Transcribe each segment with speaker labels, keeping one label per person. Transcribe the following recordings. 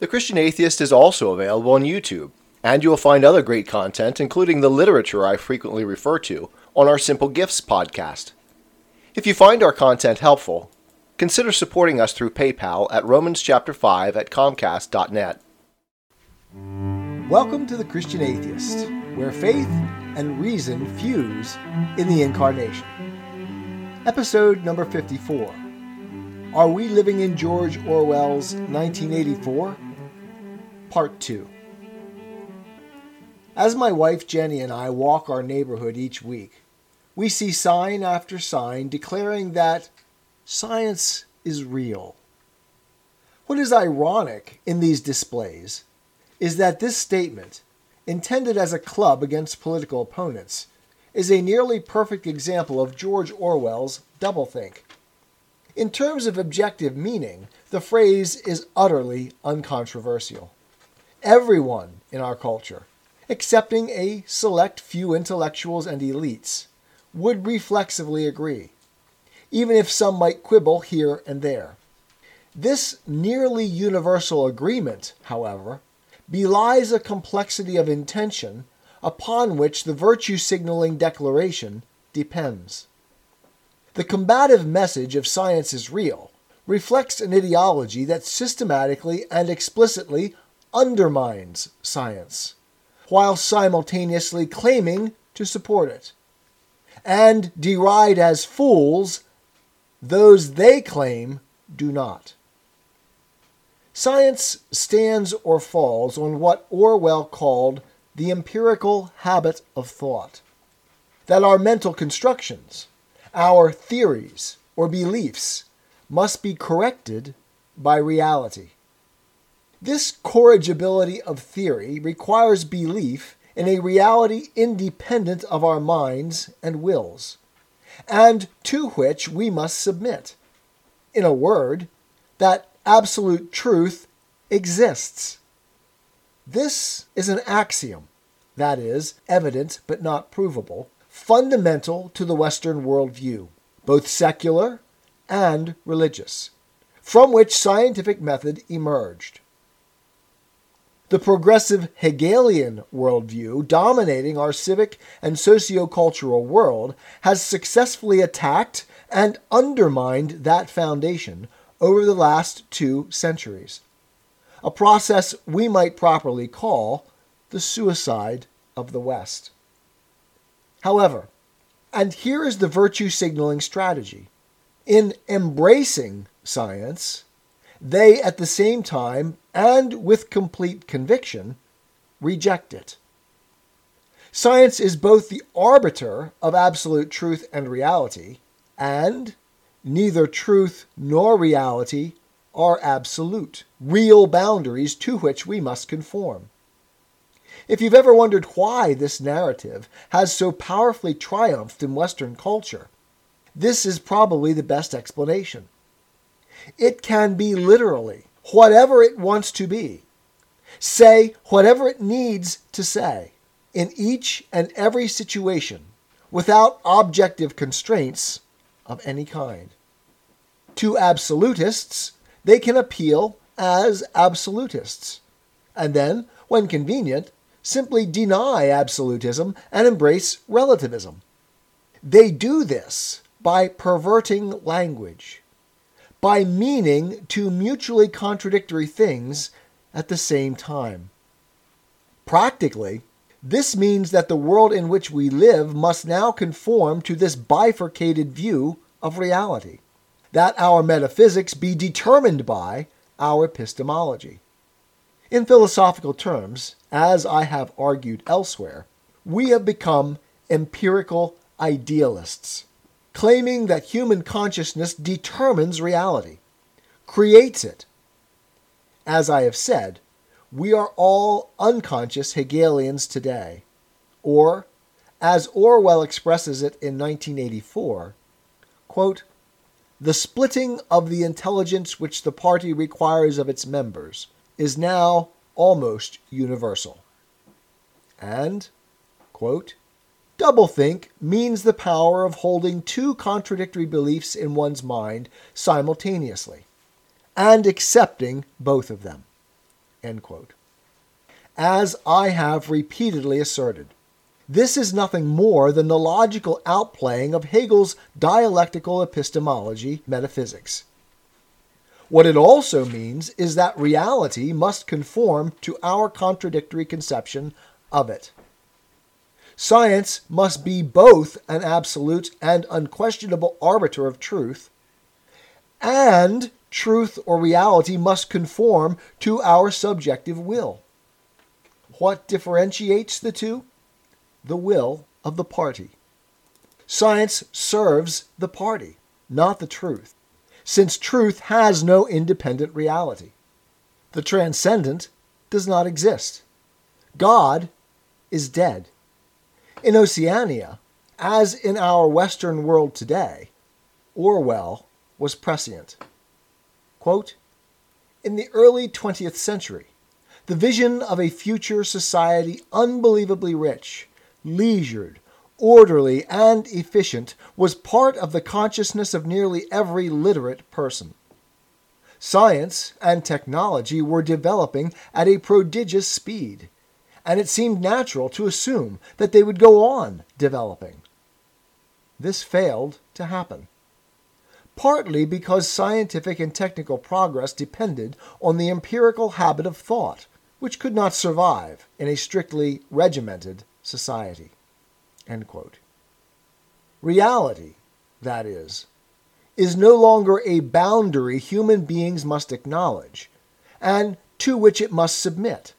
Speaker 1: The Christian Atheist is also available on YouTube, and you will find other great content, including the literature I frequently refer to, on our Simple Gifts podcast. If you find our content helpful, consider supporting us through PayPal at Romans chapter 5 at comcast.net.
Speaker 2: Welcome to the Christian Atheist, where faith and reason fuse in the Incarnation. Episode number 54 Are We Living in George Orwell's 1984? Part 2. As my wife Jenny and I walk our neighborhood each week, we see sign after sign declaring that science is real. What is ironic in these displays is that this statement, intended as a club against political opponents, is a nearly perfect example of George Orwell's doublethink. In terms of objective meaning, the phrase is utterly uncontroversial. Everyone in our culture, excepting a select few intellectuals and elites, would reflexively agree, even if some might quibble here and there. This nearly universal agreement, however, belies a complexity of intention upon which the virtue signaling declaration depends. The combative message of science is real reflects an ideology that systematically and explicitly undermines science, while simultaneously claiming to support it, and deride as fools those they claim do not. Science stands or falls on what Orwell called the empirical habit of thought. That our mental constructions, our theories or beliefs, must be corrected by reality. This corrigibility of theory requires belief in a reality independent of our minds and wills, and to which we must submit. In a word, that absolute truth exists. This is an axiom, that is, evident but not provable, fundamental to the Western worldview, both secular and religious, from which scientific method emerged. The progressive Hegelian worldview, dominating our civic and sociocultural world, has successfully attacked and undermined that foundation over the last two centuries. A process we might properly call the suicide of the West. However, and here is the virtue signaling strategy in embracing science, they at the same time and with complete conviction reject it. Science is both the arbiter of absolute truth and reality and neither truth nor reality are absolute, real boundaries to which we must conform. If you've ever wondered why this narrative has so powerfully triumphed in Western culture, this is probably the best explanation. It can be literally whatever it wants to be, say whatever it needs to say, in each and every situation, without objective constraints of any kind. To absolutists, they can appeal as absolutists, and then, when convenient, simply deny absolutism and embrace relativism. They do this by perverting language, by meaning two mutually contradictory things at the same time. Practically, this means that the world in which we live must now conform to this bifurcated view of reality, that our metaphysics be determined by our epistemology. In philosophical terms, as I have argued elsewhere, we have become empirical idealists, claiming that human consciousness determines reality, creates it. As I have said, we are all unconscious Hegelians today, or, as Orwell expresses it in 1984, quote, the splitting of the intelligence which the party requires of its members is now almost universal. And, quote, doublethink means the power of holding two contradictory beliefs in one's mind simultaneously and accepting both of them. As I have repeatedly asserted, this is nothing more than the logical outplaying of Hegel's dialectical epistemology metaphysics. What it also means is that reality must conform to our contradictory conception of it. Science must be both an absolute and unquestionable arbiter of truth, and truth or reality must conform to our subjective will. What differentiates the two? The will of the party. Science serves the party, not the truth since truth has no independent reality. The transcendent does not exist. God is dead. In Oceania, as in our Western world today, Orwell was prescient. Quote, in the early 20th century, the vision of a future society unbelievably rich, leisured, orderly, and efficient was part of the consciousness of nearly every literate person. Science and technology were developing at a prodigious speed, and it seemed natural to assume that they would go on developing. This failed to happen. Partly because scientific and technical progress depended on the empirical habit of thought, which could not survive in a strictly regimented society. Reality, that is, is no longer a boundary human beings must acknowledge, and to which it must submit.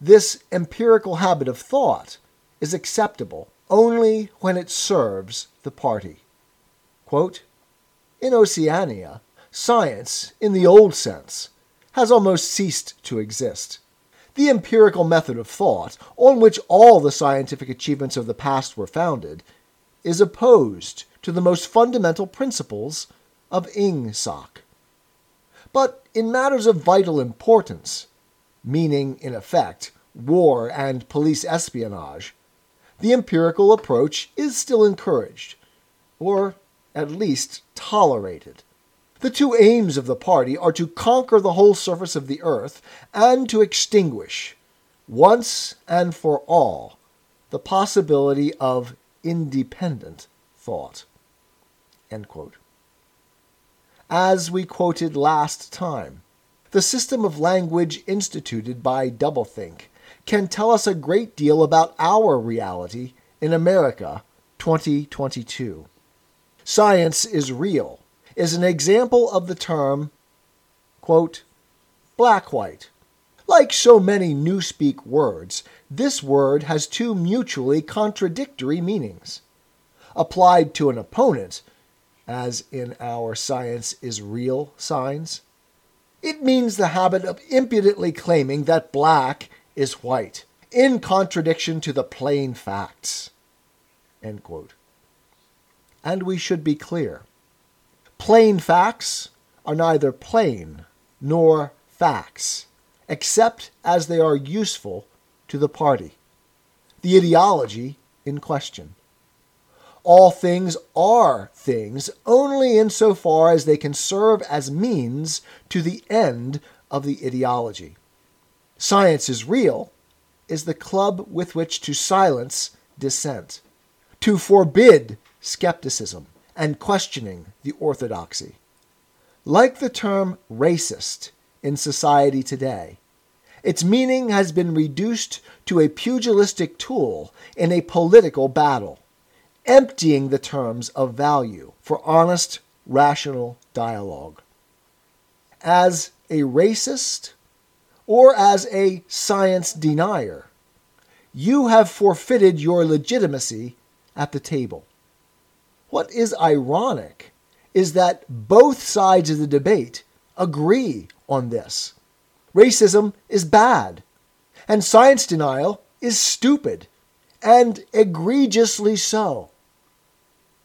Speaker 2: This empirical habit of thought is acceptable only when it serves the party. Quote, in Oceania, science, in the old sense, has almost ceased to exist the empirical method of thought, on which all the scientific achievements of the past were founded, is opposed to the most fundamental principles of Ingsoc. But in matters of vital importance, meaning, in effect, war and police espionage, the empirical approach is still encouraged, or at least tolerated. The two aims of the party are to conquer the whole surface of the earth and to extinguish, once and for all, the possibility of independent thought. As we quoted last time, the system of language instituted by doublethink can tell us a great deal about our reality in America 2022. Science is real is an example of the term, quote, black white. Like so many Newspeak words, this word has two mutually contradictory meanings. Applied to an opponent, as in our science is real signs, it means the habit of impudently claiming that black is white, in contradiction to the plain facts. And we should be clear. Plain facts are neither plain nor facts, except as they are useful to the party, the ideology in question. All things are things only insofar as they can serve as means to the end of the ideology. Science is real is the club with which to silence dissent, to forbid skepticism, and questioning the orthodoxy. Like the term racist in society today, its meaning has been reduced to a pugilistic tool in a political battle, emptying the terms of value for honest, rational dialogue. As a racist or as a science denier, you have forfeited your legitimacy at the table. What is ironic is that both sides of the debate agree on this. Racism is bad, and science denial is stupid, and egregiously so.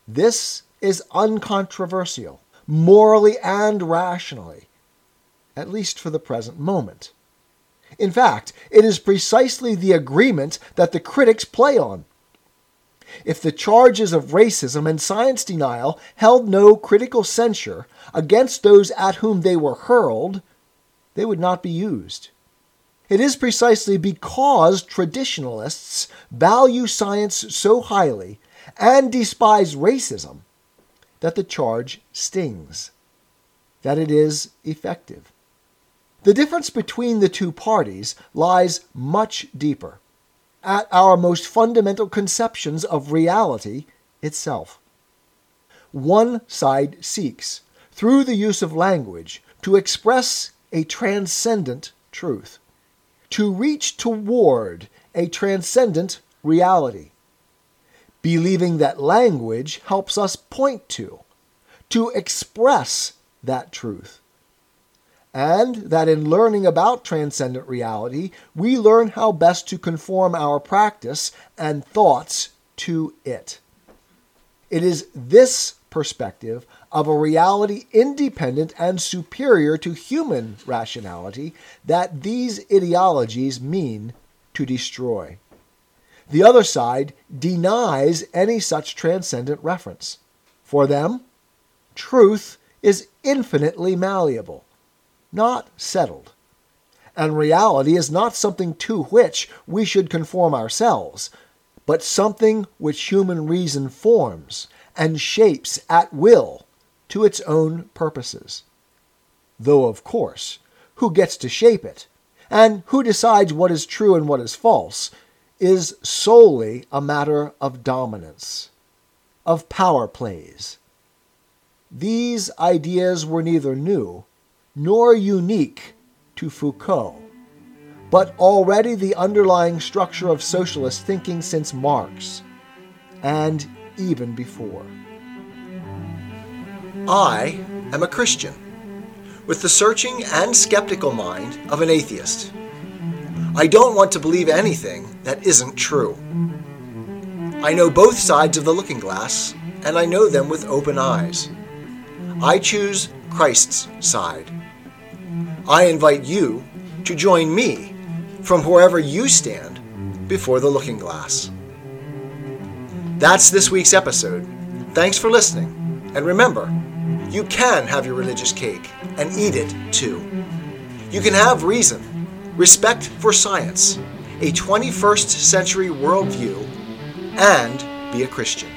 Speaker 2: This is uncontroversial, morally and rationally, at least for the present moment. In fact, it is precisely the agreement that the critics play on. If the charges of racism and science denial held no critical censure against those at whom they were hurled, they would not be used. It is precisely because traditionalists value science so highly and despise racism that the charge stings, that it is effective. The difference between the two parties lies much deeper, at our most fundamental conceptions of reality itself. One side seeks, through the use of language, to express a transcendent truth, to reach toward a transcendent reality, believing that language helps us point to, to express that truth. And that in learning about transcendent reality, we learn how best to conform our practice and thoughts to it. It is this perspective of a reality independent and superior to human rationality that these ideologies mean to destroy. The other side denies any such transcendent reference. For them, truth is infinitely malleable, not settled. And reality is not something to which we should conform ourselves, but something which human reason forms and shapes at will to its own purposes. Though, of course, who gets to shape it, and who decides what is true and what is false, is solely a matter of dominance, of power plays. These ideas were neither new nor unique to Foucault, but already the underlying structure of socialist thinking since Marx, and even before.
Speaker 1: I am a Christian, with the searching and skeptical mind of an atheist. I don't want to believe anything that isn't true. I know both sides of the looking glass, and I know them with open eyes. I choose Christ's side. I invite you to join me from wherever you stand before the looking glass. That's this week's episode. Thanks for listening. And remember, you can have your religious cake and eat it too. You can have reason, respect for science, a 21st century worldview, and be a Christian.